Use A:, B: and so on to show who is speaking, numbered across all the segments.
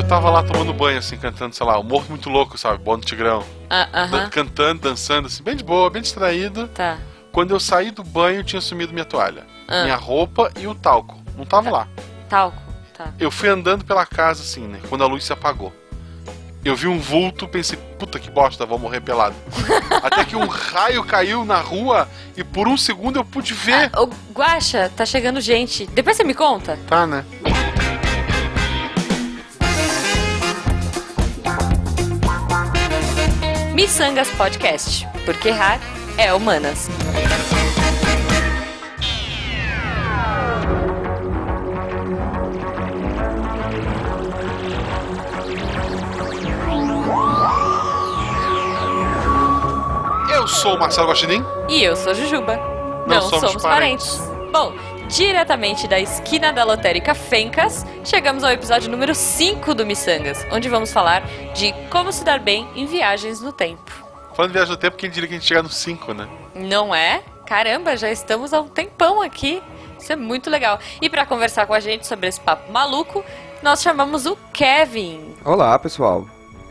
A: eu tava lá tomando banho, assim, cantando, sei lá, o Morro Muito Louco, sabe? Bono Tigrão.
B: Ah, aham.
A: Dan- Cantando, dançando, assim, bem de boa, bem distraído.
B: Tá.
A: Quando eu saí do banho, tinha sumido minha toalha,
B: Ah.
A: minha roupa e o talco. Não tava lá.
B: Talco. Tá.
A: Eu fui andando pela casa, assim, né? Quando a luz se apagou. Eu vi um vulto, pensei, puta que bosta, vou morrer pelado. Até que um raio caiu na rua e por um segundo eu pude ver.
B: Ô, Guaxa, tá chegando gente. Depois você me conta?
A: Tá, né?
B: Missangas Podcast. Porque errar é humanas.
A: Eu sou o Marcelo Guaxinim.
B: E eu sou Jujuba.
A: Não somos
B: parentes. Bom, diretamente da esquina da lotérica Fencas, chegamos ao episódio número 5 do Missangas, onde vamos falar de como se dar bem em viagens no tempo.
A: Falando de viagem no tempo, quem diria que a gente chega no 5, né?
B: Não é? Caramba, já estamos há um tempão aqui. Isso é muito legal. E para conversar com a gente sobre esse papo maluco, nós chamamos o Kevin.
C: Olá, pessoal.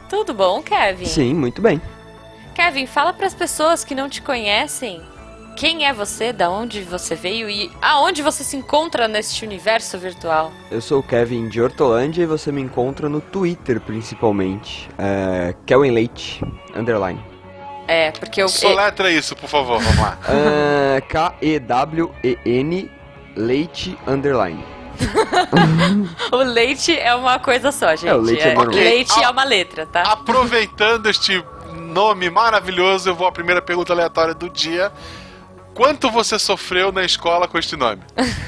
B: Tudo bom, Kevin?
C: Sim, muito bem.
B: Kevin, fala para as pessoas que não te conhecem quem é você, da onde você veio e aonde você se encontra neste universo virtual.
C: Eu sou o Kevin de Hortolândia e você me encontra no Twitter, principalmente. É, Kevin Leite, underline.
B: É, porque eu.
A: Soletra isso, por favor, vamos lá.
C: É, K-E-W-E-N Leite, underline.
B: o leite é uma coisa só, gente.
C: É, o leite é normal.
B: leite é uma letra, tá?
A: Aproveitando este nome maravilhoso, eu vou à primeira pergunta aleatória do dia. Quanto você sofreu na escola com este nome?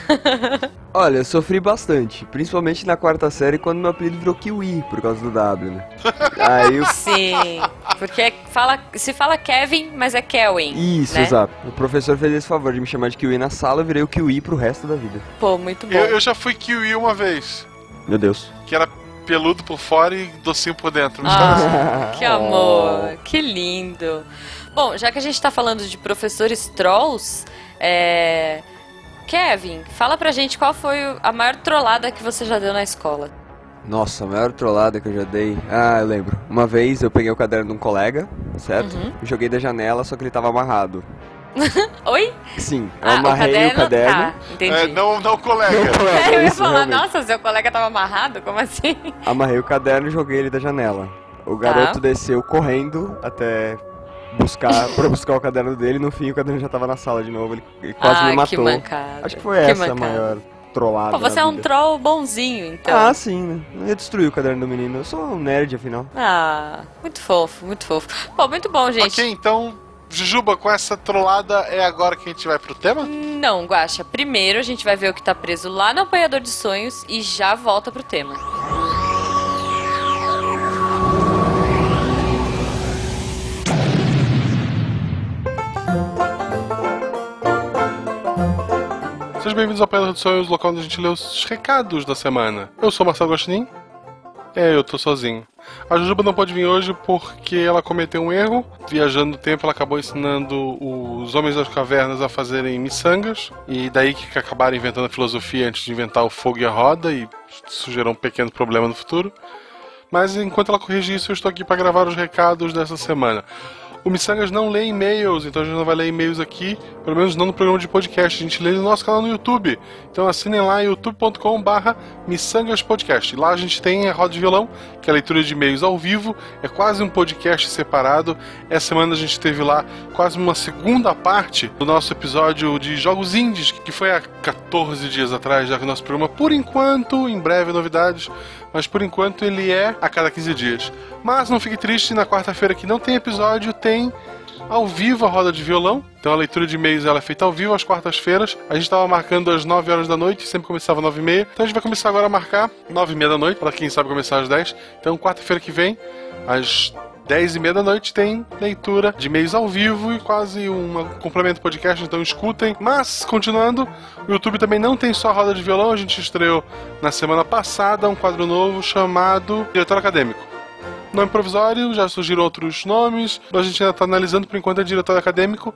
C: Olha, eu sofri bastante, principalmente na quarta série, quando meu apelido virou Kiwi, por causa do W, né? Aí eu...
B: Sim. Porque fala, se fala Kevin, mas é Kelvin.
C: Isso,
B: né?
C: exato. O professor fez esse favor de me chamar de Kiwi na sala, eu virei o Kiwi pro resto da vida.
B: Pô, muito bom.
A: Eu, eu já fui kiwi uma vez,
C: Meu Deus.
A: que era peludo por fora e docinho por dentro.
B: Ah, que amor, que lindo. Bom, já que a gente tá falando de professores trolls, é... Kevin, fala pra gente qual foi a maior trollada que você já deu na escola.
C: Nossa, a maior trollada que eu já dei. Ah, eu lembro. Uma vez eu peguei o caderno de um colega, certo?
B: Uhum.
C: Joguei da janela, só que ele tava amarrado.
B: Oi?
C: Sim, eu
B: Ah,
C: amarrei o caderno.
B: Tá, entendi.
A: É, não, não, colega.
B: É, eu ia
C: Isso,
B: falar,
C: realmente.
B: nossa, seu colega tava amarrado? Como assim?
C: Amarrei o caderno e joguei ele da janela. O garoto desceu correndo até buscar para buscar o caderno dele. No fim, o caderno já tava na sala de novo. Ele, ele quase
B: ah,
C: me
B: que
C: matou.
B: mancada.
C: Acho que foi
B: que
C: essa a
B: mancada.
C: maior trollada.
B: Pô, você é um
C: vida.
B: troll bonzinho, então.
C: Ah, sim, né? Eu ia destruir o caderno do menino. Eu sou um nerd, afinal.
B: Ah, muito fofo, muito fofo. Pô, muito bom, gente.
A: ok, então, Jujuba, com essa trollada é agora que a gente vai pro tema?
B: Não, Guaxa. Primeiro a gente vai ver o que tá preso lá no apanhador de sonhos e já volta pro tema.
A: Sejam bem-vindos ao Pedra dos Sonhos, local onde a gente lê os recados da semana. Eu sou Marcelo Gostinin. É, eu tô sozinho. A Jujuba não pode vir hoje porque ela cometeu um erro. Viajando no tempo, ela acabou ensinando os homens das cavernas a fazerem miçangas. E daí que acabaram inventando a filosofia antes de inventar o fogo e a roda. E isso gerou um pequeno problema no futuro. Mas enquanto ela corrige isso, eu estou aqui para gravar os recados dessa semana. O Missangas não lê e-mails, então a gente não vai ler e-mails aqui, pelo menos não no programa de podcast. A gente lê no nosso canal no YouTube. Então assinem lá youtube.com/barra missangaspodcast. Lá a gente tem a roda de violão, que é a leitura de e-mails ao vivo, é quase um podcast separado. Essa semana a gente teve lá quase uma segunda parte do nosso episódio de jogos indies, que foi há 14 dias atrás, já que nosso programa, por enquanto, em breve novidades, mas por enquanto ele é a cada 15 dias. Mas não fique triste, na quarta-feira que não tem episódio, tem ao vivo a roda de violão. Então a leitura de e-mails ela é feita ao vivo às quartas-feiras. A gente estava marcando às 9 horas da noite, sempre começava às 9 e meia. Então a gente vai começar agora a marcar 9 e meia da noite, para quem sabe começar às 10. Então quarta-feira que vem, às 10 e meia da noite, tem leitura de e-mails ao vivo e quase um complemento podcast, então escutem. Mas, continuando, o YouTube também não tem só roda de violão, a gente estreou na semana passada um quadro novo chamado Diretor Acadêmico. Nome provisório, já surgiram outros nomes, a gente ainda está analisando por enquanto é diretor acadêmico,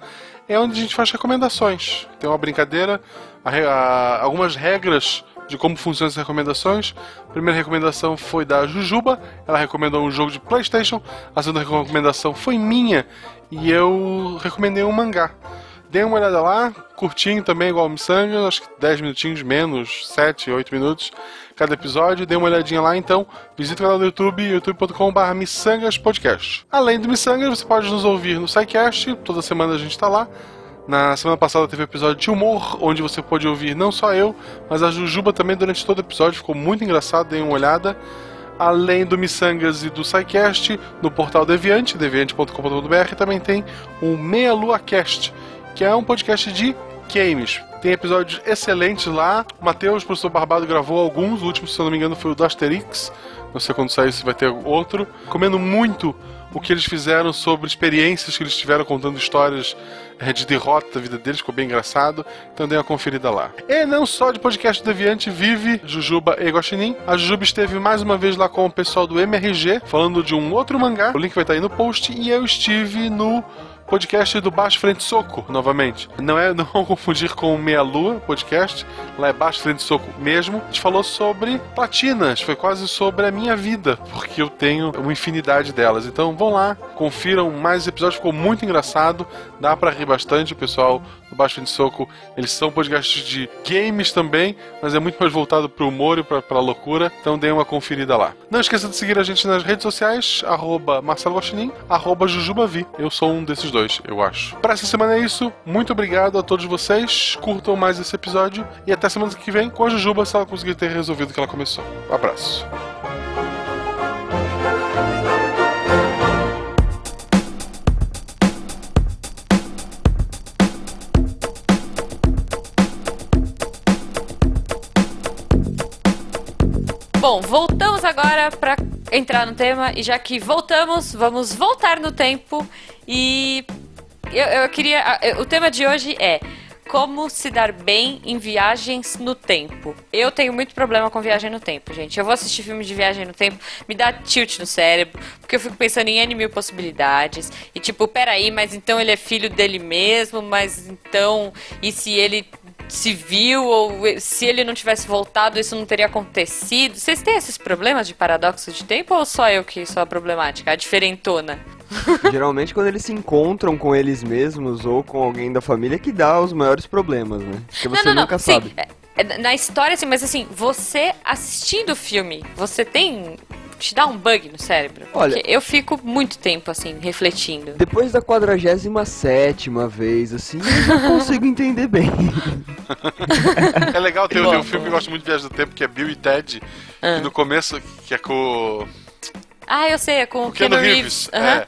A: é onde a gente faz recomendações. Tem uma brincadeira, a a- algumas regras de como funcionam as recomendações. A primeira recomendação foi da Jujuba, ela recomendou um jogo de PlayStation. A segunda recomendação foi minha e eu recomendei um mangá. Dê uma olhada lá, curtinho também, igual o Missanga, acho que 10 minutinhos menos, 7, 8 minutos cada episódio. Dê uma olhadinha lá então. Visite o canal do YouTube, youtube.com.br missangaspodcast. Além do Missangas, você pode nos ouvir no SciCast, toda semana a gente está lá. Na semana passada teve episódio de humor, onde você pode ouvir não só eu, mas a Jujuba também durante todo o episódio. Ficou muito engraçado, deem uma olhada. Além do Missangas e do SciCast, no portal Deviante, deviante.com.br, também tem o Meia Lua Cast, que é um podcast de games. Tem episódios excelentes lá. O Matheus, professor Barbado, gravou alguns. O último, se eu não me engano, foi o do Asterix. Não sei quando sair se vai ter outro. Comendo muito o que eles fizeram sobre experiências que eles tiveram contando histórias é, de derrota da vida deles, ficou bem engraçado. Então dê uma conferida lá. E não só de podcast Deviante vive Jujuba e Guaxinim. A Jujuba esteve mais uma vez lá com o pessoal do MRG, falando de um outro mangá. O link vai estar aí no post. E eu estive no podcast do Baixo Frente Soco, novamente. Não é não confundir com Meia Lua podcast, lá é Baixo Frente Soco mesmo. A gente falou sobre platinas, foi quase sobre a minha vida, porque eu tenho uma infinidade delas. Então vão lá, confiram mais episódios, ficou muito engraçado, dá para rir bastante, o pessoal do Baixo Frente Soco, eles são podcasts de games também, mas é muito mais voltado pro humor e pra, pra loucura, então dê uma conferida lá. Não esqueça de seguir a gente nas redes sociais, arroba Marcelo arroba Jujubavi. Eu sou um desses dois, eu acho. Para essa semana é isso. Muito obrigado a todos vocês. Curtam mais esse episódio e até semana que vem com a Jujuba se ela conseguir ter resolvido o que ela começou. Um abraço.
B: Bom, voltamos agora para entrar no tema e já que voltamos, vamos voltar no tempo e eu, eu queria. O tema de hoje é como se dar bem em viagens no tempo. Eu tenho muito problema com viagem no tempo, gente. Eu vou assistir filme de viagem no tempo, me dá tilt no cérebro, porque eu fico pensando em N mil possibilidades. E tipo, peraí, mas então ele é filho dele mesmo, mas então. E se ele se viu ou se ele não tivesse voltado, isso não teria acontecido. Vocês têm esses problemas de paradoxo de tempo ou só eu que sou a problemática, a diferentona?
C: Geralmente quando eles se encontram com eles mesmos ou com alguém da família que dá os maiores problemas, né? Porque você
B: não, não,
C: nunca
B: não.
C: sabe. Sim,
B: é, é, na história, sim, mas assim, você assistindo o filme, você tem te dá um bug no cérebro. Olha, eu fico muito tempo assim, refletindo.
C: Depois da 47 vez, assim, eu não consigo entender bem.
A: é legal ter, um filme que eu gosto muito de Viagem do Tempo, que é Bill e Ted. Ah. no começo, que é com.
B: Ah, eu sei, é com o Ken Reeves. Reeves. Uhum.
A: É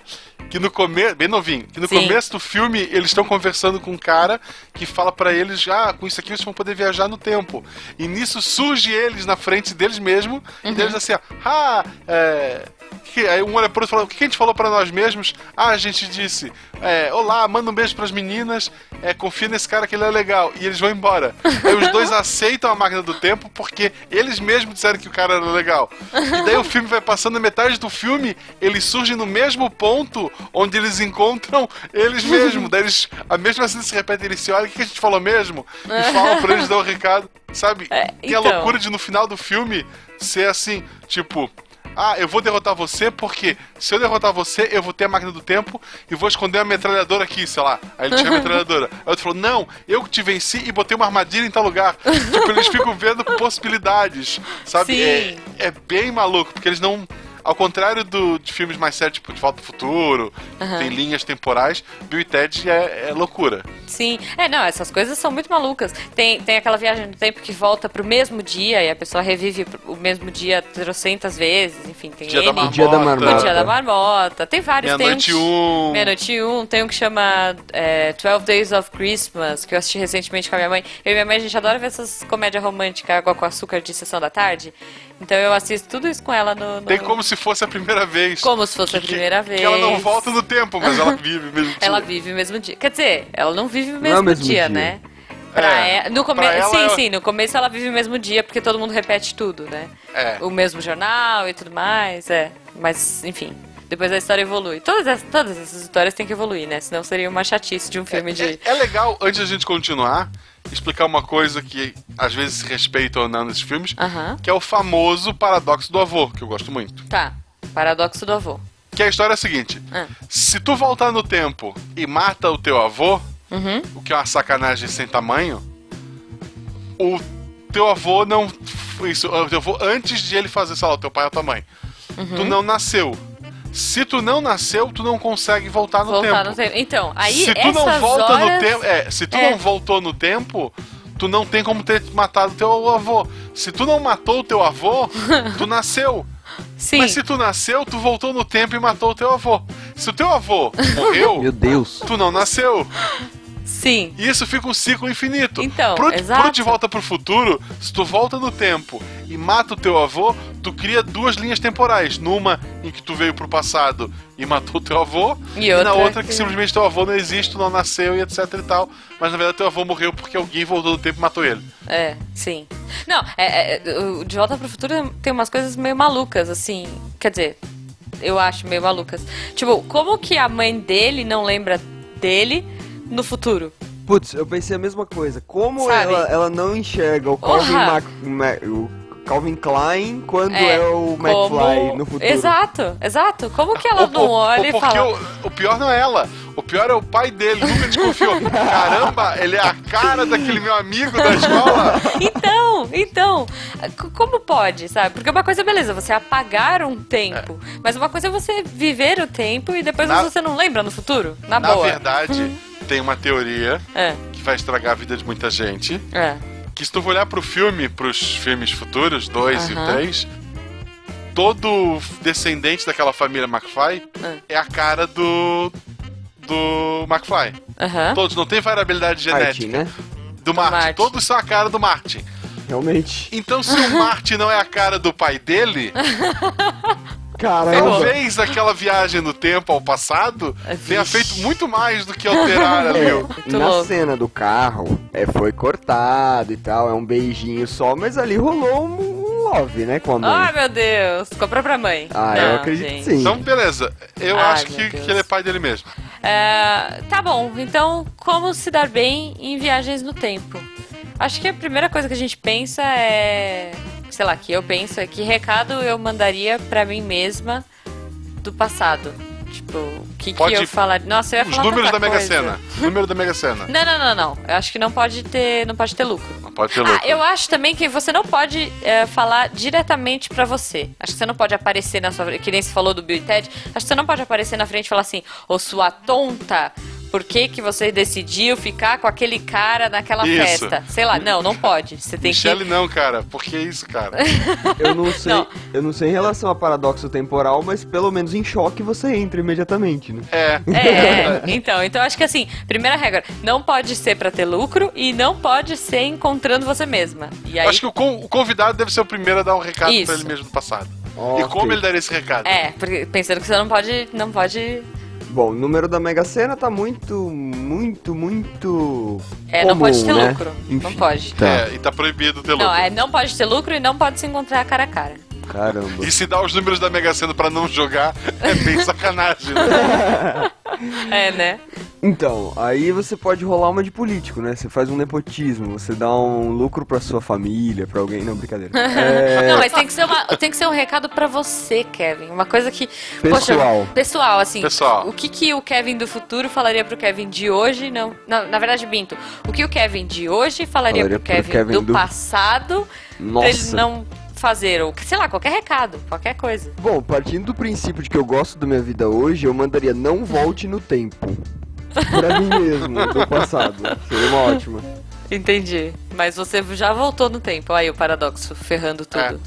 A: que no começo, bem novinho, que no Sim. começo do filme eles estão conversando com um cara que fala para eles, ah, com isso aqui vocês vão poder viajar no tempo. E nisso surge eles na frente deles mesmo, uhum. e eles assim, ah, é, que, aí um olha pro outro e fala: O que a gente falou para nós mesmos? Ah, a gente disse: é, Olá, manda um beijo pras meninas, é, confia nesse cara que ele é legal. E eles vão embora. aí os dois aceitam a máquina do tempo porque eles mesmos disseram que o cara era legal. E daí o filme vai passando metade do filme, eles surgem no mesmo ponto onde eles encontram eles mesmos. daí eles, a mesma cena se repete, eles se olham: O que a gente falou mesmo? E falam pra eles dar o um recado. Sabe? É, então... E a loucura de no final do filme ser assim, tipo, ah, eu vou derrotar você porque se eu derrotar você, eu vou ter a máquina do tempo e vou esconder a metralhadora aqui, sei lá. Aí ele tinha a metralhadora. Aí outro falou, não, eu te venci e botei uma armadilha em tal lugar. tipo, eles ficam vendo possibilidades, sabe? É, é bem maluco, porque eles não ao contrário do, de filmes mais sérios, tipo De Volta ao Futuro, uhum. tem linhas temporais, Bill e Ted é, é, loucura.
B: Sim. É, não, essas coisas são muito malucas. Tem, tem aquela viagem no tempo que volta pro mesmo dia e a pessoa revive o mesmo dia trocentas vezes, enfim, tem
A: dia, N, da marmota.
C: dia da Marmota.
B: Dia da Marmota. Tem vários.
A: Meia-noite um.
B: Meia-noite um. Tem um que chama é, 12 Days of Christmas, que eu assisti recentemente com a minha mãe. Eu e minha mãe, a gente adora ver essas comédias românticas, água com açúcar de sessão da tarde. Então eu assisto tudo isso com ela no. no...
A: Tem como se fosse a primeira vez.
B: Como se fosse que, a primeira vez. Que
A: ela não volta no tempo, mas ela vive o mesmo dia.
B: ela vive o mesmo dia. Quer dizer, ela não vive o mesmo, é o mesmo dia, dia, né? Pra é, no come... Ela, sim, ela... sim, no começo ela vive o mesmo dia, porque todo mundo repete tudo, né?
A: É.
B: O mesmo jornal e tudo mais, é. Mas, enfim. Depois a história evolui. Todas, essas, todas essas histórias têm que evoluir, né? Senão seria uma chatice de um filme
A: é,
B: de.
A: É, é legal, antes da gente continuar, explicar uma coisa que às vezes se respeita ou não nesses filmes,
B: Aham.
A: que é o famoso paradoxo do avô, que eu gosto muito.
B: Tá. Paradoxo do avô.
A: Que a história é a seguinte:
B: Ah.
A: se tu voltar no tempo e mata o teu avô,
B: Uhum.
A: o que é uma sacanagem sem tamanho, o teu avô não. Isso, o teu avô, antes de ele fazer, sei lá, o teu pai ou tua mãe, tu
B: Uhum.
A: não nasceu. Se tu não nasceu, tu não consegue voltar no
B: Voltar
A: tempo.
B: no tempo. Então, aí
A: se tu não volta
B: horas...
A: no tempo. É, se tu
B: É.
A: não voltou no tempo, tu não tem como ter matado teu avô. Se tu não matou o teu avô, tu nasceu.
B: Sim.
A: Mas se tu nasceu, tu voltou no tempo e matou o teu avô. Se o teu avô morreu,
C: Meu Deus.
A: tu não nasceu.
B: Sim.
A: E isso fica um ciclo infinito.
B: Então,
A: pro,
B: exato.
A: pro De Volta pro Futuro, se tu volta no tempo e mata o teu avô, tu cria duas linhas temporais. Numa em que tu veio pro passado e matou o teu avô,
B: E
A: na
B: outra
A: outra que,
B: que-
A: simplesmente teu avô não existe, tu não nasceu e etc e tal. Mas na verdade teu avô morreu porque alguém voltou no tempo e matou ele.
B: É, sim. Não, é, é, o De Volta pro Futuro tem umas coisas meio malucas, assim. Quer dizer, eu acho meio malucas. Tipo, como que a mãe dele não lembra dele no futuro?
C: Putz, eu pensei a mesma coisa. Como ela, ela não enxerga o Calvin! Mac- Ma- o Calvin Klein quando é,
B: É,
C: o
B: como-
C: McFly no futuro?
B: Exato, exato. Como que ela
A: Ou-
B: não
A: ou-
B: olha
A: ou
B: e
A: porque
B: fala...
A: o, o pior não é ela. O pior é o pai dele, nunca desconfiou. Caramba, ele é a cara daquele meu amigo da escola.
B: Então, então, como pode, sabe? Porque uma coisa, beleza, você apagar um tempo. Mas uma coisa é você viver o tempo e depois
A: Na-
B: você não lembra no futuro? Na,
A: Na
B: boa.
A: verdade, tem uma teoria
B: É,
A: que vai estragar a vida de muita gente.
B: é.
A: Que se tu for olhar pro filme, pros filmes futuros, dois e
B: Aham.
A: o três, todo descendente daquela família McFly
B: Ah.
A: é a cara do. do McFly. Todos, não tem variabilidade
C: Martin,
A: genética.
C: né?
A: Do Martin.
B: Martin.
A: Todos são a cara do Martin.
C: Realmente.
A: Então, se o Martin não é a cara do pai dele,
C: Caramba.
A: talvez aquela viagem no tempo ao passado tenha
B: Vixe.
A: feito muito mais do que alterar ali.
B: Muito
C: Na
B: louco.
C: cena do carro, é, foi cortado e tal, é um beijinho só, mas ali rolou um love, né, com a mãe.
B: Ai, meu Deus. Com a própria mãe.
C: Ah,
B: Não,
C: eu acredito
B: gente.
C: que sim.
A: Então, beleza. Eu
B: Ai,
A: acho que, que ele é pai dele mesmo.
B: É, tá bom, então como se dar bem em viagens no tempo? Acho que a primeira coisa que a gente pensa é. Sei lá, que eu penso é que recado eu mandaria pra mim mesma do passado. Tipo, o que, que eu falaria. Nossa, eu ia
A: Os
B: falar
A: números da Mega. Sena. Número da Mega Sena.
B: Não, não, não, não. Eu acho que não pode ter, não pode ter lucro.
A: Não pode ter louco.
B: Ah, eu acho também que você não pode é, falar diretamente pra você. Acho que você não pode aparecer na sua frente, que nem se falou do Bill e Ted. Acho que você não pode aparecer na frente e falar assim, ô sua tonta, por que que você decidiu ficar com aquele cara naquela
A: Isso.
B: festa? Sei lá, não, não pode. Você tem
A: Michele
B: que...
A: não, cara. Por que isso, cara?
C: Eu não sei,
B: Não.
C: eu não sei em relação a paradoxo temporal, mas pelo menos em choque você entra imediatamente, né?
A: É.
B: É, então, então acho que assim, primeira regra, não pode ser pra ter lucro e não pode ser encontrando você mesma. E aí,
A: Acho que o, o convidado deve ser o primeiro a dar um recado
B: Isso.
A: pra ele mesmo do passado.
C: Ok.
A: E como ele daria esse recado?
B: é, porque pensando que você não pode, não pode
C: Bom, o número da Mega Sena tá muito, muito, muito.
B: É, não
C: comum,
B: pode ter
C: né?
B: lucro. Não
C: Enfim,
B: pode.
C: Tá.
A: É, e tá proibido ter
B: Não,
A: lucro.
B: é, não pode ter lucro e não pode se encontrar cara a cara.
C: Caramba.
A: E se dá os números da Mega Sena pra não jogar, é bem sacanagem, né?
B: É, né?
C: Então, aí você pode rolar uma de político, né? Você faz um nepotismo, você dá um lucro pra sua família, pra alguém. Não, brincadeira. É,
B: Não, mas tem que ser uma, tem que ser um recado pra você, Kevin. Uma coisa que
C: Pessoal.
B: Poxa, pessoal, assim.
A: Pessoal.
B: O que que o Kevin do futuro falaria pro Kevin de hoje? Não, não na verdade, minto. O que o Kevin de hoje falaria,
C: Falaria
B: pro
C: pro
B: Kevin,
C: Kevin
B: do,
C: do-
B: passado pra ele
C: Nossa.
B: não fazer ou sei lá, qualquer recado, qualquer coisa.
C: Bom, partindo do princípio de que eu gosto da minha vida hoje, eu mandaria não volte no tempo. Pra mim mesmo, do passado. Seria uma ótima.
B: Entendi. Mas você já voltou no tempo. Aí o paradoxo ferrando tudo.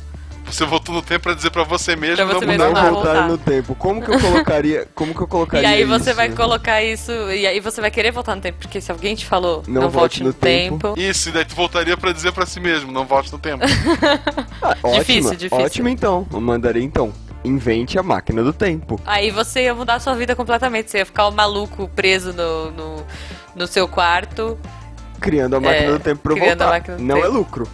A: Você voltou no tempo pra dizer pra você mesmo
B: Pra
A: não
B: você
A: mudar
B: mesmo
C: Não
B: não
C: voltar
B: voltar.
C: no tempo. Como que eu colocaria. Como que eu colocaria
B: E aí você
C: isso?
B: vai colocar isso. E aí você vai querer voltar no tempo. Porque se alguém te falou
C: Não
B: não, volte
C: volte
B: no,
C: no tempo.
B: tempo.
A: Isso, e daí tu voltaria pra dizer pra si mesmo, não volte no tempo.
C: Ah, ótima,
B: Difícil, difícil.
C: Ótimo então. Eu mandaria então. Invente a máquina do tempo.
B: Aí você ia mudar a sua vida completamente. Você ia ficar um maluco preso no, no, no seu quarto.
C: Criando a máquina
B: É,
C: do tempo pra eu
B: criando a
C: voltar.
B: máquina do
C: Não
B: tempo.
C: é lucro.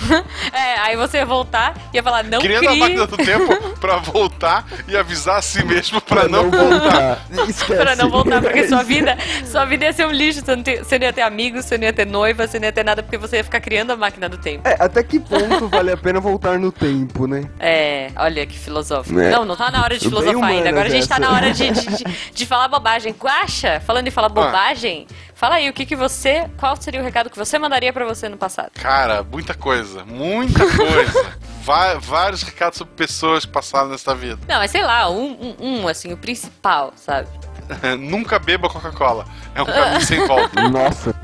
B: É, aí você ia voltar e ia falar, não
A: Criando a
B: crie.
A: máquina do tempo, pra voltar e avisar a si mesmo pra, não, voltar.
C: Esquece.
B: Pra não voltar, porque sua vida, sua vida ia ser um lixo. Você não, ter- você não ia ter amigos, você não ia ter noiva, você não ia ter nada, porque você ia ficar criando a máquina do tempo.
C: É, até que ponto vale a pena voltar no tempo, né?
B: É, olha que filosófico.
C: É.
B: Não, não tá na hora de
C: Bem
B: filosofar ainda. Agora a gente tá na hora de, de, de- de falar bobagem. Guaxa, falando em falar bobagem, fala aí, o que que você. Qual seria o recado que você mandaria pra você no passado?
A: Cara, muita coisa, muita coisa. Vários recados sobre pessoas que passaram nessa vida.
B: Não, mas sei lá, um, um, um, assim, o principal, sabe?
A: Nunca beba Coca-Cola. É um caminho sem volta.
C: Nossa.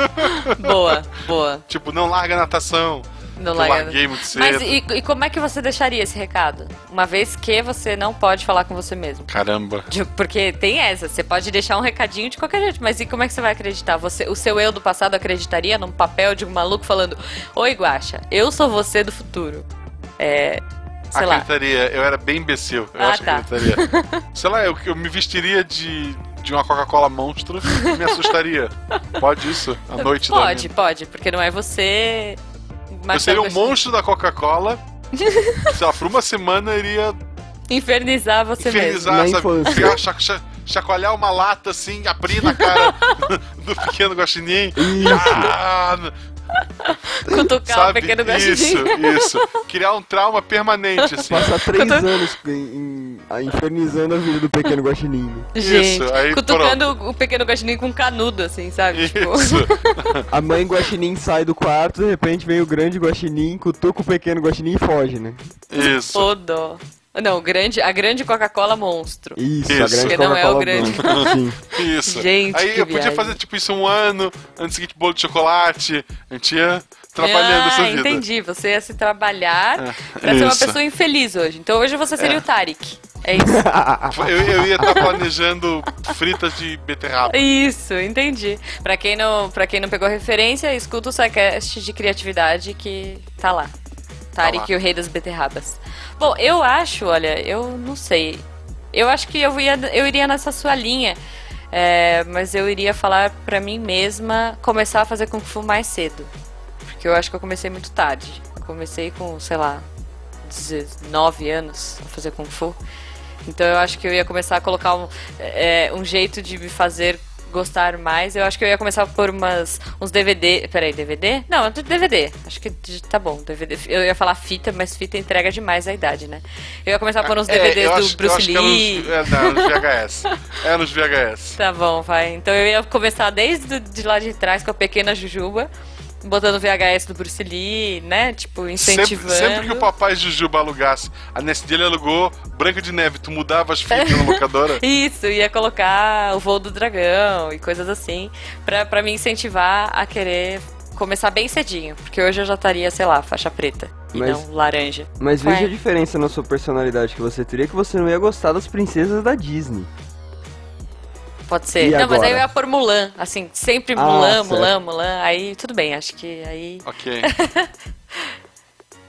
B: Boa, boa.
A: Tipo, não larga a natação.
B: Não
A: Eu larguei muito cedo.
B: Mas e, e como é que você deixaria esse recado? Uma vez que você não pode falar com você mesmo.
A: Caramba.
B: De- Porque tem essa, você pode deixar um recadinho de qualquer jeito, mas e como é que você vai acreditar? Você, o seu eu do passado acreditaria num papel de um maluco falando: Oi, Guaxa, eu sou você do futuro. É. Sei lá.
A: acreditaria. Eu era bem imbecil. Eu
B: Ah,
A: acho que
B: tá.
A: acreditaria. sei lá, eu, eu me vestiria de, de uma Coca-Cola monstro e me assustaria. Pode isso? À noite da
B: Pode, pode, porque não é você.
A: Eu seria um
B: Marcelo
A: monstro da Coca-Cola. sei lá, por uma semana iria
B: Infernizar você mesmo.
A: infernizar,
C: Na
A: sabe?
C: infância.
A: Pegar, cha- cha- chacoalhar uma lata assim, abrir na cara do pequeno guaxinim.
C: Isso.
A: Ah,
B: Cutucar o
A: sabe?
B: pequeno
A: Isso,
B: guaxinim.
A: isso. Criar um trauma permanente, assim.
C: Passar três
B: Quando-
C: anos em, em- a- infernizando a vida do pequeno guaxinim.
B: Gente,
A: Isso, aí
B: cutucando o pequeno guaxinim com canudo, assim, sabe? Tipo,
A: Isso.
C: A mãe guaxinim sai do quarto, de repente vem o grande guaxinim, cutuca o pequeno guaxinim e foge, né?
A: Isso.
B: ô dó. Não, o grande, a grande Coca-Cola monstro.
C: Isso,
A: Isso.
C: a grande
B: Que não é o
C: Coca-Cola
B: grande.
A: Isso.
B: Gente,
A: Aí
B: que
A: eu podia
B: viagem.
A: fazer tipo isso um ano, ano seguinte bolo de chocolate. A gente ia trabalhando
B: ah,
A: essa vida.
B: entendi. Você ia se trabalhar
A: É,
B: pra ser uma
A: isso.
B: pessoa infeliz hoje. Então hoje você seria o Tarek. É isso.
A: Eu, eu ia estar planejando fritas de beterraba.
B: Isso, entendi. Pra quem não, para quem não pegou referência, escuta o SciCast de criatividade que tá lá. Tarek,
A: lá.
B: o rei das beterrabas. Bom, eu acho, olha, eu não sei. Eu acho que eu, ia, eu iria nessa sua linha. é, mas eu iria falar pra mim mesma começar a fazer Kung Fu mais cedo. Porque eu acho que eu comecei muito tarde. Comecei com, sei lá, 19 anos a fazer Kung Fu. Então eu acho que eu ia começar a colocar um, é, um jeito de me fazer gostar mais. Eu acho que eu ia começar por umas, uns DVD. Peraí, DVD? Não, DVD. Acho que tá bom. DVD. Eu ia falar fita, mas fita entrega demais a idade, né? Eu ia começar por uns DVDs
A: eu
B: do
A: acho-
B: Bruce
A: é
B: Lee.
A: nos, é, não, nos VHS. É nos VHS.
B: Tá bom, vai. Então eu ia começar desde de lá de trás com a pequena Jujuba, botando VHS do Bruce Lee, né? Tipo,
A: Sempre,
B: incentivando.
A: sempre que o papai Jujuba alugasse, a nesse dia ele alugou Branca de Neve, tu mudava as fitas na locadora?
B: Isso, ia colocar o voo do dragão e coisas assim, pra, pra me incentivar a querer começar bem cedinho. Porque hoje eu já estaria, sei lá, faixa preta e
C: Mas-
B: não laranja.
C: Mas
B: Ué.
C: veja a diferença na sua personalidade que você teria, que você não ia gostar das princesas da Disney.
B: Pode ser.
C: E
B: não, mas
C: agora?
B: aí eu ia pôr Mulan, assim, sempre
C: Ah,
B: Mulan,
C: certo.
B: Mulan, Mulan. Aí tudo bem, acho que aí.
A: Ok.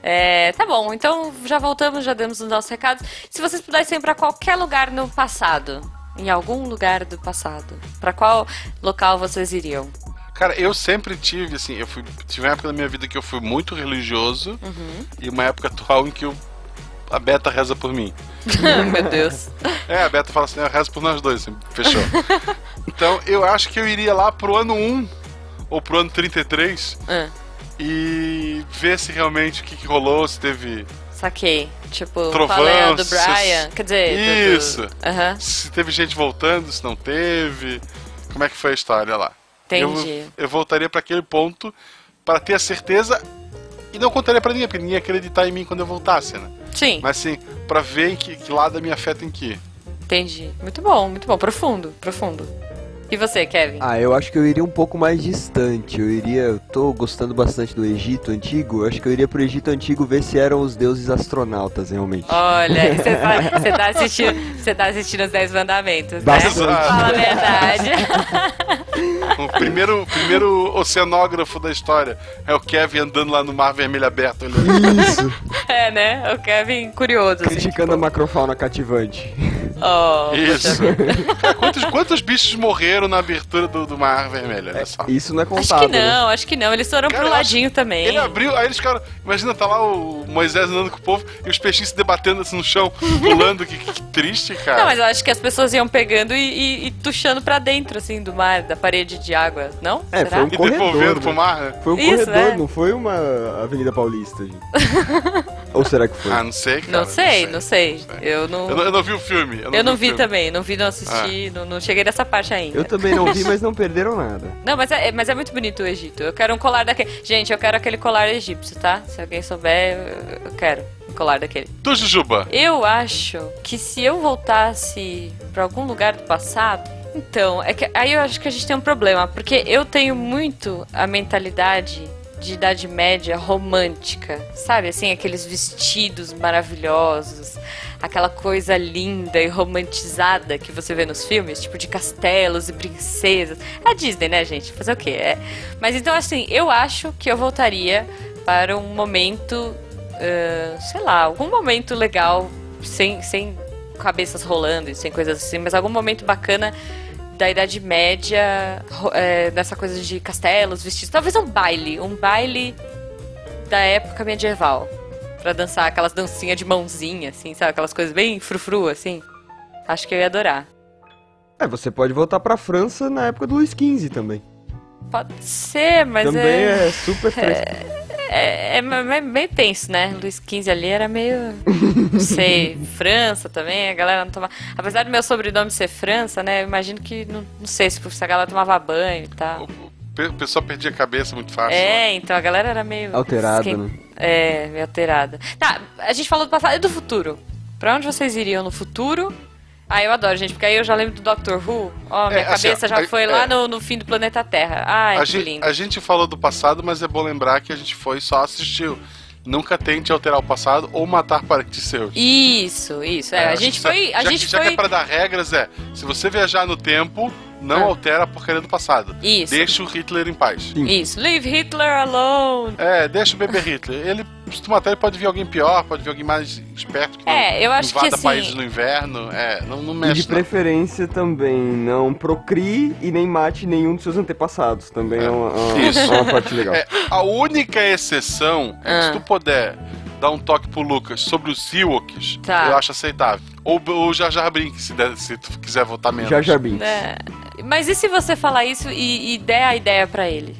B: É, tá bom, então já voltamos, já demos os nossos recados. Se vocês pudessem ir pra qualquer lugar no passado, em algum lugar do passado, pra qual local vocês iriam?
A: Cara, eu sempre tive, assim, eu fui, tive uma época da minha vida que eu fui muito religioso
B: Uhum.
A: e uma época atual em que eu, a Beta reza por mim.
B: Meu Deus.
A: É, a Beta fala assim, eu rezo por nós dois, assim, fechou. então, eu acho que eu iria lá pro ano 1 ou pro ano 33
B: Ah,
A: e ver se realmente o que, que rolou, se teve
B: saquei. Tipo,
A: Trovão,
B: qual é do
A: se-
B: Brian? Quer dizer, do- do-
A: Isso.
B: Aham,
A: se teve gente voltando, se não teve, como é que foi a história lá.
B: entendi.
A: Eu, eu voltaria pra aquele ponto para ter a certeza e não contaria pra ninguém, porque ninguém ia acreditar em mim quando eu voltasse, né?
B: Sim,
A: Mas assim, pra ver em que, que lado a minha fé tem que ir.
B: entendi. Muito bom, muito bom. Profundo, profundo. E você, Kevin?
C: Ah, eu acho que eu iria um pouco mais distante. Eu iria. Eu tô gostando bastante do Egito Antigo. Eu acho que eu iria pro Egito Antigo ver se eram os deuses astronautas, realmente.
B: Olha, você tá, você tá assistindo, você tá assistindo os 10 mandamentos, né?
C: Bastante.
B: Fala a verdade.
A: O primeiro, primeiro oceanógrafo da história é o Kevin andando lá no mar vermelho aberto. olhando.
C: Isso!
B: É, né? O Kevin curioso, assim.
C: Criticando a macrofauna cativante.
B: Oh,
A: Isso. Cara, quantos, quantos bichos morreram na abertura do, do Mar Vermelho? Olha só.
C: Isso não é
B: Acho
C: contado,
B: que
C: né?
B: não, acho que não. Eles foram
A: Cara,
B: pro
A: acho-
B: ladinho também.
A: Ele abriu, aí eles ficaram. Imagina, tá lá o Moisés andando com o povo e os peixinhos se debatendo assim no chão, pulando. que, que triste, cara.
B: Não, mas eu acho que as pessoas iam pegando e, e, e tuchando pra dentro, assim, do mar, da parede de água, não?
C: É,
B: Será?
C: foi um
A: E
C: corredor,
A: devolvendo
C: né?
A: pro mar, né?
C: Foi um
B: Isso,
C: corredor,
B: é.
C: não foi uma Avenida Paulista, gente. Ou será que foi?
A: Ah, não sei, cara.
B: Não sei, não sei. Eu não.
A: Eu não, eu não vi o filme. Eu não,
B: Eu não vi
A: filme.
B: também, não vi, não assisti, não, não cheguei nessa parte ainda.
C: Eu também não vi, mas não perderam nada.
B: Não, mas é, mas é muito bonito o Egito. Eu quero um colar daquele. Gente, eu quero aquele colar egípcio, tá? Se alguém souber, eu, eu quero um colar daquele.
A: Tu, Jujuba.
B: Eu acho que se eu voltasse pra algum lugar do passado. Então, é que aí eu acho que a gente tem um problema, porque eu tenho muito a mentalidade de idade média romântica, sabe? Assim, aqueles vestidos maravilhosos, aquela coisa linda e romantizada que você vê nos filmes, tipo de castelos e princesas. É a Disney, né, gente? Fazer o quê? É. Mas então, assim, eu acho que eu voltaria para um momento, ah, sei lá, algum momento legal, sem, sem cabeças rolando e sem coisas assim, mas algum momento bacana da Idade Média, é, dessa coisa de castelos, vestidos. Talvez um baile, um baile da época medieval. Pra dançar aquelas dancinhas de mãozinha, assim, sabe? Aquelas coisas bem frufru, assim. Acho que eu ia adorar.
C: É, você pode voltar pra França na época do Luiz XV também.
B: Pode ser, mas
C: também
B: é...
C: é, super fresco.
B: É, é me- meio tenso, né? Luiz XV ali era meio. Não sei. França também, a galera não tomava. Apesar do meu sobrenome ser França, né? Eu imagino que. Não, não sei se a galera tomava banho e tal.
A: O, pe- o pessoal perdia a cabeça muito fácil.
B: É, então a galera era meio.
C: Alterada,
B: esquen-
C: né?
B: É, meio alterada. Tá, a gente falou do passado e do futuro. Pra onde vocês iriam no futuro? Ah, eu adoro, gente, porque aí eu já lembro do Doctor Who. Ó, minha
A: É, assim,
B: cabeça já
A: a-
B: foi
A: é.
B: lá no, no fim do planeta Terra. Ai,
A: a,
B: que
A: gente,
B: lindo.
A: a gente falou do passado, mas é bom lembrar que a gente foi e só assistiu. Nunca tente alterar o passado ou matar parentes seus.
B: Isso, isso. É, a
A: acho
B: gente
A: que
B: foi. A
A: já
B: gente
A: que, já
B: foi.
A: que é pra dar regras, é: se você viajar no tempo, não
B: Ah.
A: altera a porcaria do passado.
B: Isso.
A: Deixa o Hitler em paz.
B: Isso. Leave Hitler alone.
A: É, deixa o bebê Hitler. Ele, se tu matar, ele pode vir alguém pior, pode vir alguém mais esperto que não,
B: É, eu acho que
A: invada
B: assim-
A: países no inverno. É, não, não
C: E
A: mexe.
C: de
A: não.
C: preferência também não procrie e nem mate nenhum dos seus antepassados. Também é, uma, uma-
A: Isso.
C: uma parte legal.
A: É, a única exceção é que
B: Ah.
A: se tu puder dar um toque pro Lucas sobre os Ewoks,
B: Tá.
A: eu acho aceitável. Ou o Jar Jar Binks, se, der- se tu quiser votar menos.
C: Jar Jar Binks.
B: É, Mas e se você falar isso e, e der a ideia pra ele?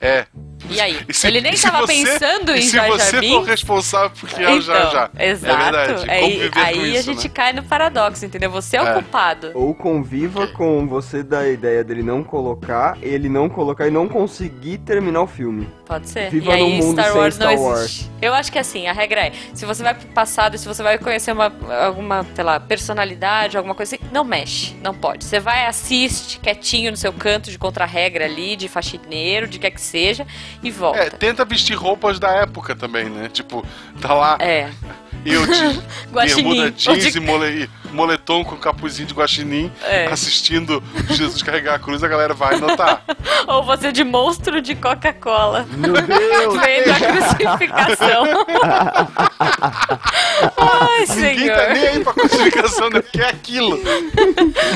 A: É.
B: E aí?
A: E se-
B: ele nem
A: e se
B: tava
A: você-
B: pensando em
A: se
B: Jar Jar
A: você for
B: Binks?
A: responsável por criar o Jar Jar.
B: Exato.
A: É verdade.
B: Aí, aí a
A: isso,
B: gente
A: né?
B: cai no paradoxo, entendeu? Você é o
A: É.
B: culpado.
C: Ou conviva com você da ideia dele não colocar, ele não colocar e não conseguir terminar o filme.
B: Pode ser.
C: Viva
B: e aí
C: mundo
B: Star
C: sem
B: Wars não
C: Star Wars.
B: existe. Eu acho que assim, a regra é, se você vai pro passado, se você vai conhecer uma, alguma, sei lá, personalidade, alguma coisa assim, não mexe, não pode. Você vai, assiste quietinho no seu canto de contra-regra ali, de faxineiro, de quer que seja, e volta.
A: É, tenta vestir roupas da época também, né? Tipo, tá lá
B: É.
A: eu de bermuda jeans
B: de-
A: e mole- moletom com capuzinho de guaxinim
B: É.
A: assistindo Jesus carregar a cruz, a galera vai notar.
B: Ou você de monstro de Coca-Cola.
C: Meu Deus!
B: Vendo a crucificação. Ai,
A: Ninguém tá nem aí pra crucificação, né? Que é aquilo.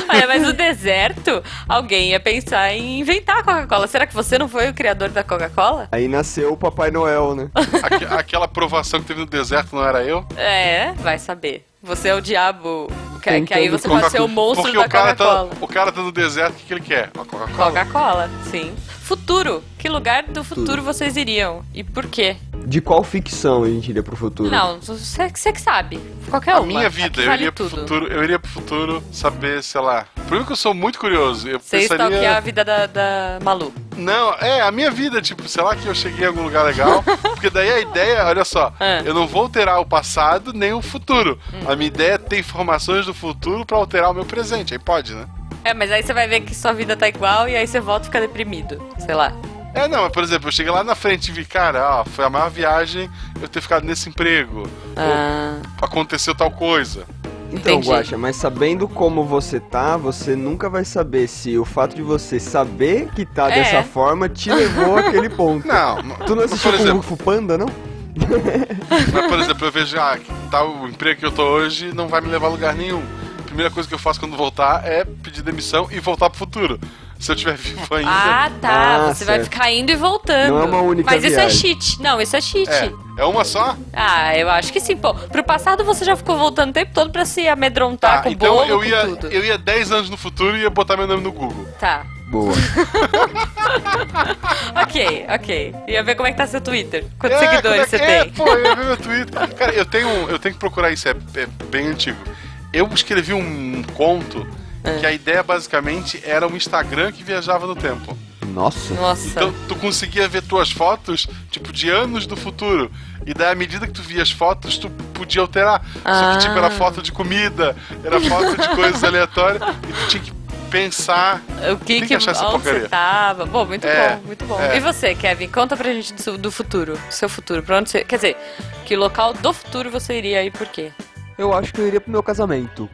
B: Olha, mas no deserto, alguém ia pensar em inventar a Coca-Cola. Será que você não foi o criador da Coca-Cola?
C: Aí nasceu o Papai Noel, né?
A: Aque- aquela provação que teve no deserto não era eu?
B: É, vai saber. Você é o diabo. Que, que aí você pode ser o monstro
A: Porque
B: da
A: o cara, tá,
B: Coca-Cola.
A: o cara tá no deserto, o que, que ele quer? Uma Coca-Cola?
B: Coca-Cola, sim. Futuro. Que lugar do futuro vocês iriam? E por quê?
C: De qual ficção a gente iria pro futuro?
B: Não, você, você que sabe. Qualquer
A: A
B: uma.
A: minha vida, eu
B: vale
A: iria pro
B: tudo.
A: futuro, eu iria pro futuro saber, sei lá. Primeiro que eu sou muito curioso. Eu
B: Você stalkear a
A: pensaria.
B: vida da, da Malu.
A: Não, é, a minha vida, tipo, sei lá que eu cheguei em algum lugar legal. porque daí a ideia, olha só,
B: Ah.
A: eu não vou alterar o passado nem o futuro.
B: Hum.
A: A minha ideia é ter informações do futuro pra alterar o meu presente. Aí pode, né?
B: É, mas aí você vai ver que sua vida tá igual e aí você volta e fica deprimido. Sei lá.
A: É, não, mas por exemplo, eu cheguei lá na frente e vi, cara, ó, foi a maior viagem eu ter ficado nesse emprego.
B: Ah,
A: Ou aconteceu tal coisa.
C: Então,
B: Entendi.
C: Guaxa, mas sabendo como você tá, você nunca vai saber se o fato de você saber que tá
B: É.
C: dessa forma te levou àquele ponto.
A: Não,
C: Tu não assistiu
A: por
C: Kung Fu Panda, não?
A: mas, por exemplo, eu vejo, ah, o emprego que eu tô hoje não vai me levar a lugar nenhum. primeira coisa que eu faço quando voltar é pedir demissão e voltar pro futuro. Se eu tiver vivo ainda.
B: Ah, tá.
C: Ah,
B: você vai
C: certo.
B: ficar indo e voltando.
C: Não é uma única
B: Mas isso é
C: viagem.
B: cheat. Não, isso é cheat.
A: É, é uma só?
B: Ah, eu acho que sim. Pô, pro passado você já ficou voltando o tempo todo pra se amedrontar
A: Tá,
B: com
A: então
B: bolo,
A: eu
B: com
A: ia,
B: tudo.
A: eu ia 10 anos no futuro e ia botar meu nome no Google.
B: Tá.
C: Boa.
B: Ok, ok. Ia ver como é que tá seu Twitter. Quantos
A: É,
B: seguidores
A: é
B: você
A: é?
B: tem?
A: Pô, eu ver meu Twitter. Cara, eu tenho, eu tenho que procurar isso, é, é bem antigo. Eu escrevi um conto
B: É.
A: que a ideia basicamente era um Instagram que viajava no tempo.
C: Nossa.
B: Nossa.
A: Então tu conseguia ver tuas fotos, tipo, de anos do futuro. E daí, à medida que tu via as fotos, tu podia alterar. Só que, tipo,
B: Ah.
A: era foto de comida, era foto de coisas aleatórias, e tu tinha que pensar.
B: O que que,
A: que achar essa
B: onde
A: porcaria.
B: você tava? Bom, muito
A: É,
B: bom, muito bom.
A: é.
B: E você, Kevin? Conta pra gente do, do futuro, do seu futuro. Pra onde você. Quer dizer, que local do futuro você iria e por quê?
C: Eu acho que eu iria pro meu casamento.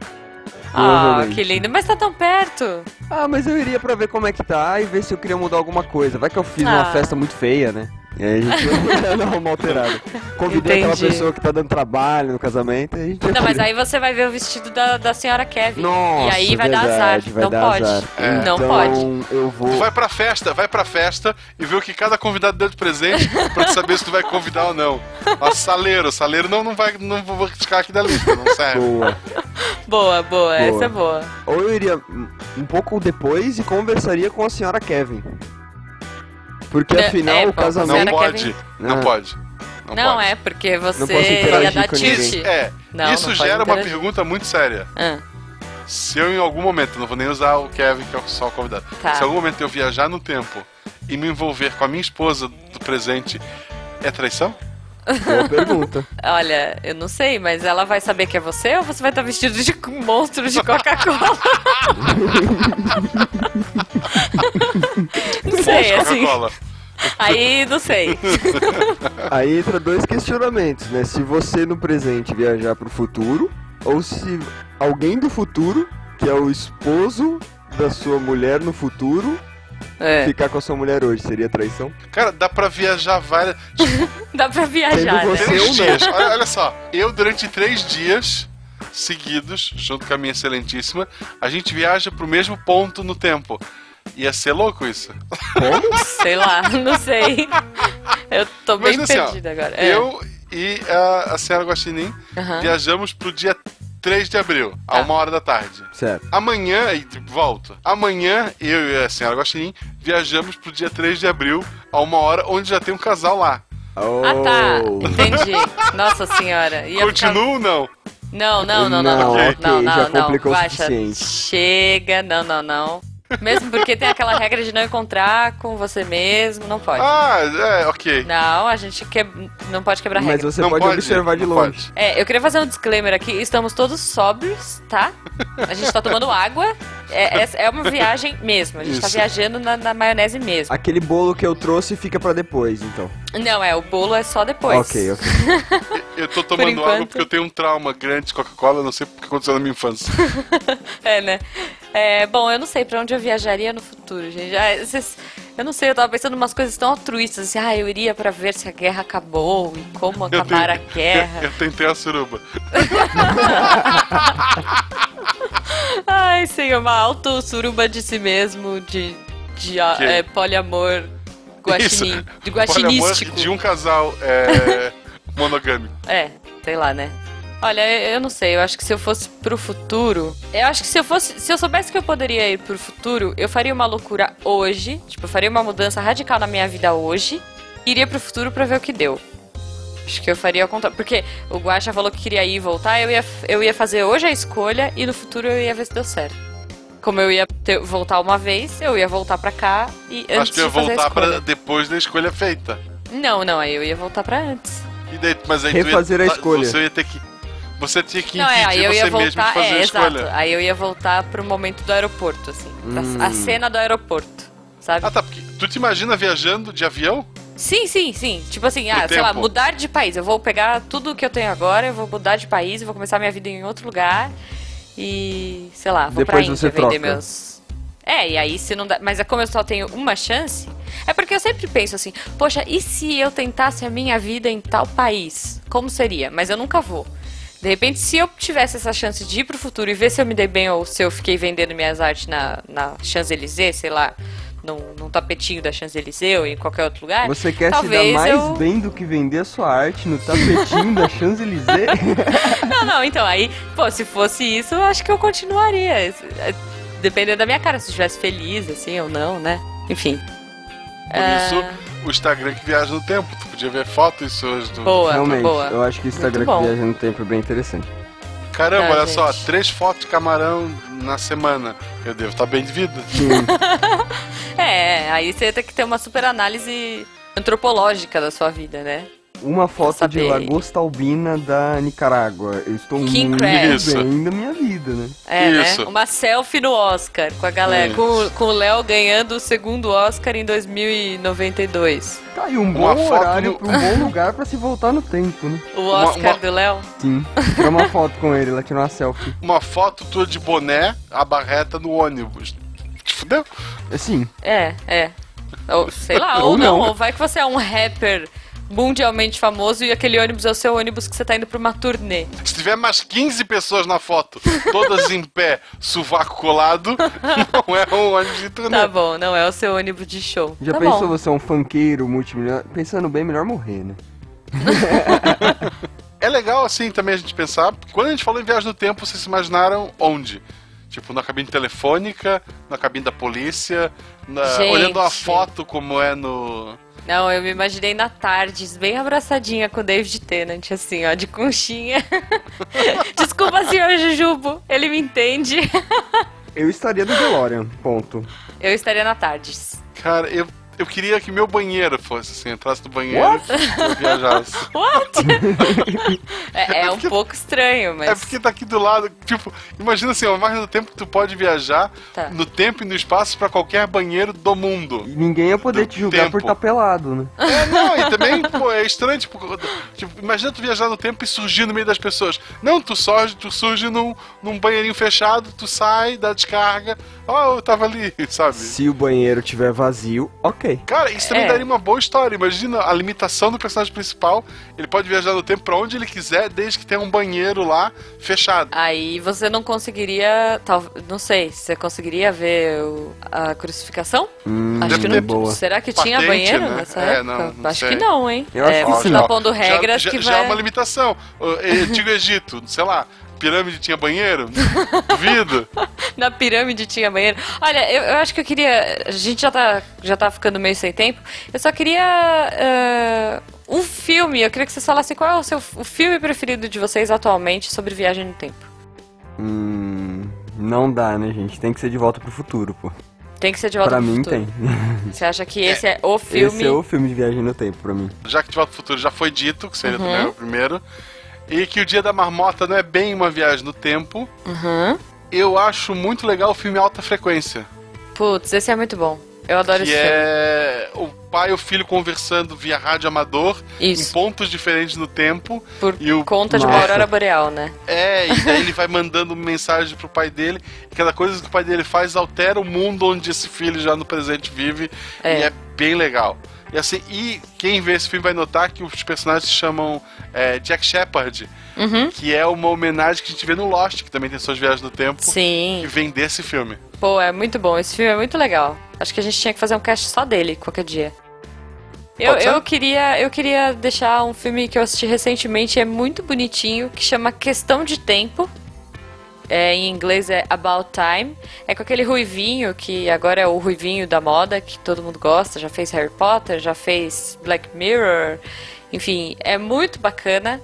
B: Ah, que lindo. Mas tá tão perto.
C: Ah, mas eu iria pra ver como é que tá e ver se eu queria mudar alguma coisa. Vai que eu fiz
B: Ah.
C: uma festa muito feia, né? E aí a gente ia dar uma alterada. Convidei aquela
B: Entendi.
C: pessoa que tá dando trabalho no casamento e a gente ia
B: Não, mas aí você vai ver o vestido da, da senhora Kevin.
C: Nossa,
B: e aí vai dar azar.
C: verdade, vai
B: não
C: dar
B: pode.
C: azar.
B: Não
C: então,
B: pode.
C: eu vou...
A: Tu vai pra festa, vai pra festa e vê o que cada convidado deu de presente pra saber se tu vai convidar ou não. Ó, saleiro, saleiro não, não vai, não vou criticar aqui da lista, não serve.
C: Boa.
B: Boa, boa,
C: Boa.
B: essa é boa.
C: Ou eu iria um pouco depois e conversaria com a senhora Kevin. Porque
B: É,
C: afinal
B: é,
C: o
A: Não
C: casamento...
B: Senhora
A: pode,
B: Kevin.
A: não
C: Ah.
A: pode. Não,
B: Não,
A: pode.
B: é, porque você ia dar tilt.
A: É,
B: Não,
A: isso
B: não pode
A: gera uma pergunta muito séria.
B: Ah,
A: Se eu em algum momento, não vou nem usar o Kevin, que é só o convidado,
B: Tá.
A: se em algum momento eu viajar no tempo e me envolver com a minha esposa do presente, é traição?
C: Boa pergunta.
B: olha, eu não sei, mas ela vai saber que é você ou você vai estar vestido de monstro de Coca-Cola? não sei, assim. Aí não sei.
C: Aí entra dois questionamentos, né? Se você no presente viajar pro futuro, ou se alguém do futuro, que é o esposo da sua mulher no futuro,
B: É,
C: ficar com a sua mulher hoje, seria traição?
A: Cara, dá pra viajar várias.
B: dá pra viajar, né?
C: você-
A: Três dias. Olha, olha só, eu durante três dias seguidos, junto com a minha excelentíssima, a gente viaja pro mesmo ponto no tempo. Ia ser louco isso.
C: Como?
B: Sei lá, não sei. Eu tô bem
A: Mas assim, ó,
B: perdida agora. É.
A: eu e a, a senhora Guaxinim viajamos pro dia 3 de abril, a
B: Tá.
A: uma hora da tarde.
C: Certo.
A: Amanhã, e volto. Amanhã, eu e a senhora Guaxinim viajamos pro dia 3 de abril, a uma hora, onde já tem um casal lá.
B: Ah, tá.
C: Oh.
B: Entendi. Nossa senhora. Ia ficar-
A: Continua ou não?
B: Não, não, não, não,
C: Não,
B: não,
C: ok,
B: não, não,
C: já
B: não.
C: complicou o
B: Baixa.
C: suficiente.
B: Chega, não, não, não. Mesmo porque tem aquela regra de não encontrar com você mesmo, não pode.
A: Ah, é, ok.
B: Não, a gente que... não pode quebrar
C: Mas
B: regra.
C: você
A: não
C: pode, observar de longe.
A: pode.
B: É, eu queria fazer um disclaimer aqui. Estamos todos sóbrios, tá? A gente tá tomando água. É, é, é uma viagem mesmo. A gente tá
A: Isso.
B: viajando na, na maionese mesmo.
C: Aquele bolo que eu trouxe fica pra depois, então.
B: Não, é, o bolo é só depois.
C: Ok, ok.
A: Eu tô tomando
B: enquanto.
A: água porque eu tenho um trauma grande de Coca-Cola, não sei o que aconteceu na minha infância.
B: É, né? É, bom, eu não sei pra onde eu viajaria no futuro, gente. Ah, vocês- eu não sei, eu tava pensando umas coisas tão altruístas, assim, ah, eu iria pra ver se a guerra acabou e como acabar a guerra.
A: eu, eu tentei a suruba.
B: Ai, senhor, uma auto-suruba de si mesmo, de, de é, poliamor guaxinim,
A: Isso.
B: de
A: Poliamor
B: guaxinístico.
A: de um casal é, monogâmico.
B: É, sei lá, né? Olha, eu não sei, eu acho que se eu fosse pro futuro. Eu acho que se eu fosse. Se eu soubesse que eu poderia ir pro futuro, eu faria uma loucura hoje. Tipo, eu faria uma mudança radical na minha vida hoje. E iria pro futuro pra ver o que deu. Acho que eu faria ao contrário. Porque o Guaxa falou que queria ir e voltar, eu ia, eu ia fazer hoje a escolha e no futuro eu ia ver se deu certo. Como eu ia ter- voltar uma vez, eu ia voltar pra cá e antes
A: Acho que eu ia voltar pra
B: escolha.
A: depois da escolha feita.
B: Não, não, aí eu ia voltar pra antes.
A: E daí, mas aí tu ia-
C: Refazer a escolha.
A: Você ia ter que. Você tinha que
B: Não, é, aí eu
A: você
B: ia
A: mesmo de
B: voltar,
A: fazer
B: é,
A: a escolha.
B: exato. Aí eu ia voltar pro momento do aeroporto, assim.
C: Hum.
B: A cena do aeroporto, sabe?
A: Ah, tá. Porque tu te imagina viajando de avião?
B: Sim, sim, sim. Tipo assim, ah, sei lá, mudar de país. Eu vou pegar tudo que eu tenho agora, eu vou mudar de país, eu vou começar minha vida em outro lugar e, sei lá, vou
C: Depois
B: pra
C: você
B: Índia vender
C: troca.
B: meus... É, e aí se não dá... Mas é como eu só tenho uma chance, é porque eu sempre penso assim, poxa, e se eu tentasse a minha vida em tal país? Como seria? Mas eu nunca vou. De repente, se eu tivesse essa chance de ir pro futuro e ver se eu me dei bem ou se eu fiquei vendendo minhas artes na, na Champs-Élysées, sei lá, num, num tapetinho da Champs-Élysées ou em qualquer outro lugar.
C: Você quer se dar mais
B: eu...
C: bem do que vender a sua arte no tapetinho da Champs-Élysées?
B: Não, não, então aí, pô, se fosse isso, eu acho que eu continuaria. Dependendo da minha cara, se eu estivesse feliz, assim, ou não, né? Enfim.
A: Por
B: Ah.
A: isso, o Instagram que viaja no tempo. Tu podia ver fotos suas do.
B: Boa,
C: Realmente,
B: boa.
C: eu acho que o Instagram que viaja no tempo é bem interessante.
A: Caramba,
B: Ah,
A: olha só,
B: gente.
A: três fotos de camarão na semana. Eu devo estar bem de vida.
B: É, aí você tem que ter uma super análise antropológica da sua vida, né?
C: Uma foto de. Lagosta Albina da Nicarágua. Eu estou
B: King
C: muito bem da minha vida, né?
B: É,
A: Isso.
B: né? Uma selfie no Oscar com a galera,
A: Isso.
B: com, o- com o Léo ganhando o segundo Oscar em 2092.
C: Tá aí um
A: Uma
C: bom
A: foto
C: horário
A: no-
C: pra um bom lugar pra se voltar no tempo, né?
B: O
A: Uma-
B: Oscar
A: uma-
B: do Léo.
C: Sim. Tirar uma foto com ele, lá tirar uma selfie.
A: Uma foto tua de boné, a barreta no ônibus. Te fudeu?
C: Assim,
B: É, é. Ou, sei lá,
C: Ou
B: ou não.
C: não.
B: Ou vai que você é um rapper mundialmente famoso e aquele ônibus é o seu ônibus que você tá indo pra uma turnê.
A: Se tiver mais 15 pessoas na foto, todas em pé, sovaco colado, não é um ônibus de turnê.
B: Tá bom, não é o seu ônibus de show.
C: já
B: tá
C: pensou
B: bom.
C: você é um funkeiro multimilionário? Pensando bem, melhor morrer, né?
A: É legal, assim, também a gente pensar. Quando a gente falou em viagem no tempo, vocês se imaginaram onde? Tipo, na cabine telefônica, na cabine da polícia, na- olhando a foto como é no.
B: Não, eu me imaginei na Tardes, bem abraçadinha com o David Tennant, assim, ó, de conchinha. Desculpa, senhor Jujubo, ele me entende.
C: Eu estaria no DeLorean, ponto.
B: Eu estaria na Tardes.
A: Cara, eu, eu queria que meu banheiro fosse assim, entrasse no banheiro e eu viajasse.
B: What? é, é um pouco estranho, mas.
A: É porque tá aqui do lado, tipo, imagina assim, uma máquina do tempo que tu pode viajar
B: Tá.
A: no tempo e no espaço pra qualquer banheiro do mundo.
C: E ninguém ia poder
A: Do
C: te julgar por
A: tempo.
C: estar pelado, né?
A: É, não, e também, pô, é estranho, tipo, tipo, imagina tu viajar no tempo e surgir no meio das pessoas. Não, tu surge, tu surge num, num banheirinho fechado, tu sai, dá descarga, ó, eu tava ali, sabe?
C: Se o banheiro tiver vazio, ok.
A: Cara, isso também
B: É.
A: daria uma boa história. Imagina a limitação do personagem principal. Ele pode viajar no tempo pra onde ele quiser, desde que tenha um banheiro lá fechado.
B: Aí você não conseguiria. Tal, não sei, você conseguiria ver o- a crucificação?
C: Hum,
B: Acho que não.
C: boa.
B: Será que tinha
A: Patente,
B: banheiro
A: né?
B: nessa
A: É,
B: época?
A: não, não
B: Acho
A: sei.
B: que não, hein?
C: Eu
B: é, você tá pondo regras
A: já,
B: que
A: já
B: vai.
A: é uma limitação. Antigo Egito, sei lá, pirâmide tinha banheiro? Duvido.
B: Na pirâmide tinha banheiro. Olha, eu, eu acho que eu queria. A gente já tá, já tá ficando meio sem tempo. Eu só queria. eh, um filme. Eu queria que vocês falassem qual é o seu o filme preferido de vocês atualmente sobre viagem no tempo.
C: Hum, não dá, né, gente? Tem que ser de volta pro futuro, pô.
B: Tem que ser de volta
C: Pra
B: pro
C: mim
B: futuro.
C: tem.
B: Você acha que esse é o filme?
C: Esse é o filme de viagem no tempo pra mim.
A: Já que De Volta ao Futuro já foi dito, que seria
B: Uhum.
A: também o primeiro. E que o Dia da Marmota não é bem uma viagem no tempo.
B: Uhum.
A: Eu acho muito legal o filme Alta Frequência.
B: Putz, esse é muito bom. Eu adoro
A: que
B: esse filme.
A: é o pai e o filho conversando via rádio amador em
B: Isso.
A: pontos diferentes no tempo.
B: Por
A: e o-
B: conta de uma aurora boreal, né?
A: É, e daí ele vai mandando mensagem pro pai dele. E cada coisa que o pai dele faz altera o mundo onde esse filho já no presente vive.
B: É.
A: E é bem legal. E assim, e quem vê esse filme vai notar que os personagens se chamam é, Jack Shepard,
B: Uhum.
A: que é uma homenagem que a gente vê no Lost, que também tem suas viagens no tempo.
B: Sim.
A: E vem desse filme.
B: Pô, é muito bom. Esse filme é muito legal. Acho que a gente tinha que fazer um cast só dele qualquer dia. Eu, eu, queria, eu queria deixar um filme que eu assisti recentemente, é muito bonitinho, que chama Questão de Tempo. É, em inglês é About Time. É com aquele ruivinho, que agora é o ruivinho da moda, que todo mundo gosta. Já fez Harry Potter, já fez Black Mirror. Enfim, é muito bacana.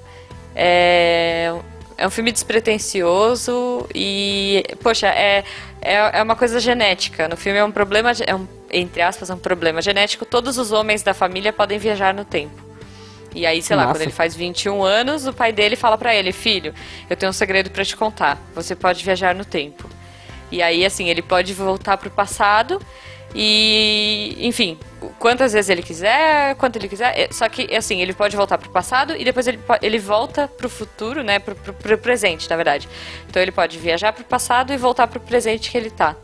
B: É, é um filme despretensioso e, poxa, é, é, é uma coisa genética. No filme é um problema, é um, entre aspas, um problema genético. Todos os homens da família podem viajar no tempo. E aí, sei lá,
C: Nossa.
B: quando ele faz 21 anos, o pai dele fala pra ele: Filho, eu tenho um segredo pra te contar. Você pode viajar no tempo. E aí, assim, ele pode voltar pro passado e, enfim, quantas vezes ele quiser, quanto ele quiser. É, Só que, assim, ele pode voltar pro passado e depois ele, ele volta pro futuro, né? Pro, pro, pro presente, na verdade. Então ele pode viajar pro passado e voltar pro presente que ele tá.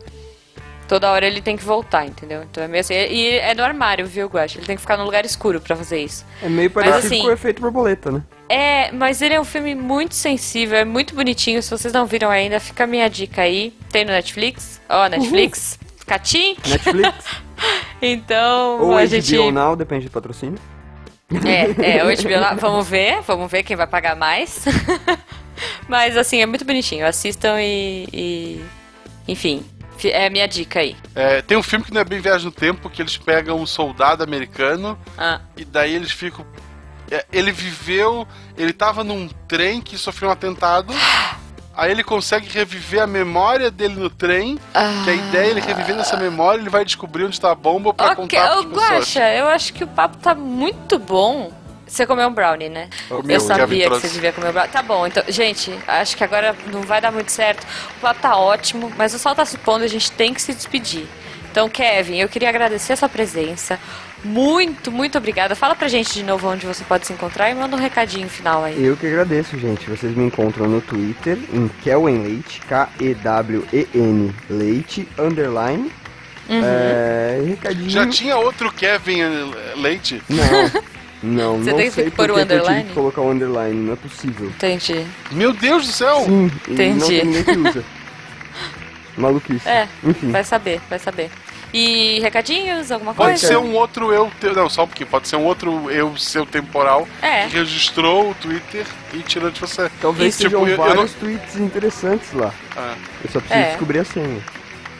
B: Toda hora ele tem que voltar, entendeu? Então é meio assim. E é no armário, viu, Guacha? Ele tem que ficar num lugar escuro pra fazer isso.
C: É meio parecido
B: assim-
C: com o efeito borboleta, né?
B: É, mas ele é um filme muito sensível, é muito bonitinho. Se vocês não viram ainda, fica a minha dica aí. Tem no Netflix. Ó, Netflix. Catim.
C: Netflix
B: Então,
C: ou
B: a
C: HBO
B: gente.
C: Now, depende do patrocínio.
B: É, é, o HBO lá, vamos ver, vamos ver quem vai pagar mais. Mas assim, é muito bonitinho. Assistam e. e- Enfim, fi- é a minha dica aí.
A: É, tem um filme que não é bem Viagem no Tempo, que eles pegam um soldado americano
B: Ah,
A: e daí eles ficam. é, ele viveu. Ele tava num trem que sofreu um atentado. Aí ele consegue reviver a memória dele no trem. Que a ideia é ele revivendo essa memória, ele vai descobrir onde tá a bomba pra
B: ok,
A: contar
B: ô,
A: pessoas.
B: Guaxa, eu acho que o papo tá muito bom. Você comeu um brownie, né?
A: Comi,
B: eu sabia que você devia comer um brownie. Tá bom, então, gente, acho que agora não vai dar muito certo. O papo tá ótimo, mas o sol tá se pondo a gente tem que se despedir. Então, Kevin, eu queria agradecer a sua presença. Muito, muito obrigada. Fala pra gente de novo onde você pode se encontrar e manda um recadinho final aí.
C: Eu que agradeço, gente. Vocês me encontram no Twitter, em Kelwen Leite, K-E-W-E-N Leite, underline.
B: Uhum.
C: É, recadinho...
A: Já tinha outro Kevin eh, Leite?
C: Não, não,
B: Você
C: não
B: tem que
C: sei
B: pôr
C: por
B: o
C: que que eu tive que colocar o underline, não é possível.
B: Entendi.
A: Meu Deus do céu!
C: Sim, e não
B: Entendi.
C: tem ninguém que usa. Maluquice.
B: É,
C: Enfim.
B: vai saber, vai saber. E recadinhos, alguma
A: Pode
B: coisa?
A: ser um outro eu. Te... Não, só um pouquinho. Pode ser um outro eu seu temporal
B: É.
A: que registrou o Twitter e tirou de você.
C: Talvez
A: Isso,
C: sejam
A: tipo,
C: vários tweets interessantes lá.
A: Ah.
C: Eu só preciso
B: É.
C: descobrir a senha.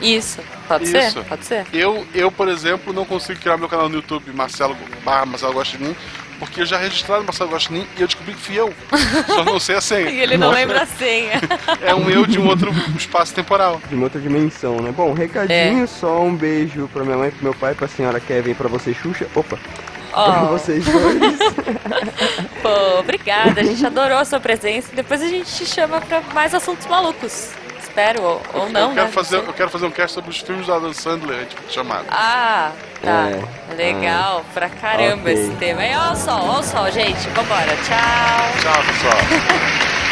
B: Isso, pode
A: Isso.
B: ser? Pode ser?
A: Eu, eu, por exemplo, não consigo criar meu canal no YouTube Marcelo barra Marcelo Guaxinim, porque eu já registrado Marcelo Guaxinim e eu descobri que fui eu. Só não sei a senha.
B: E ele não lembra a senha.
A: É um eu de um outro espaço temporal.
C: De uma outra dimensão, né? Bom, recadinho,
B: É.
C: só um beijo pra minha mãe, pro meu pai, pra senhora Kevin, pra você, Xuxa. Opa, pra
B: Ó,
C: vocês dois.
B: pô, obrigada. A gente adorou a sua presença. Depois a gente te chama pra mais assuntos malucos. Espero, ou, ou não,
A: eu, quero
B: né?
A: fazer, eu quero fazer um cast sobre os filmes do Adam Sandler, tipo, chamado.
B: Ah, tá.
C: É.
B: Legal, pra caramba
C: Ok.
B: esse tema. E ó o sol, ó o sol, gente. Vambora. Tchau.
A: Tchau, pessoal.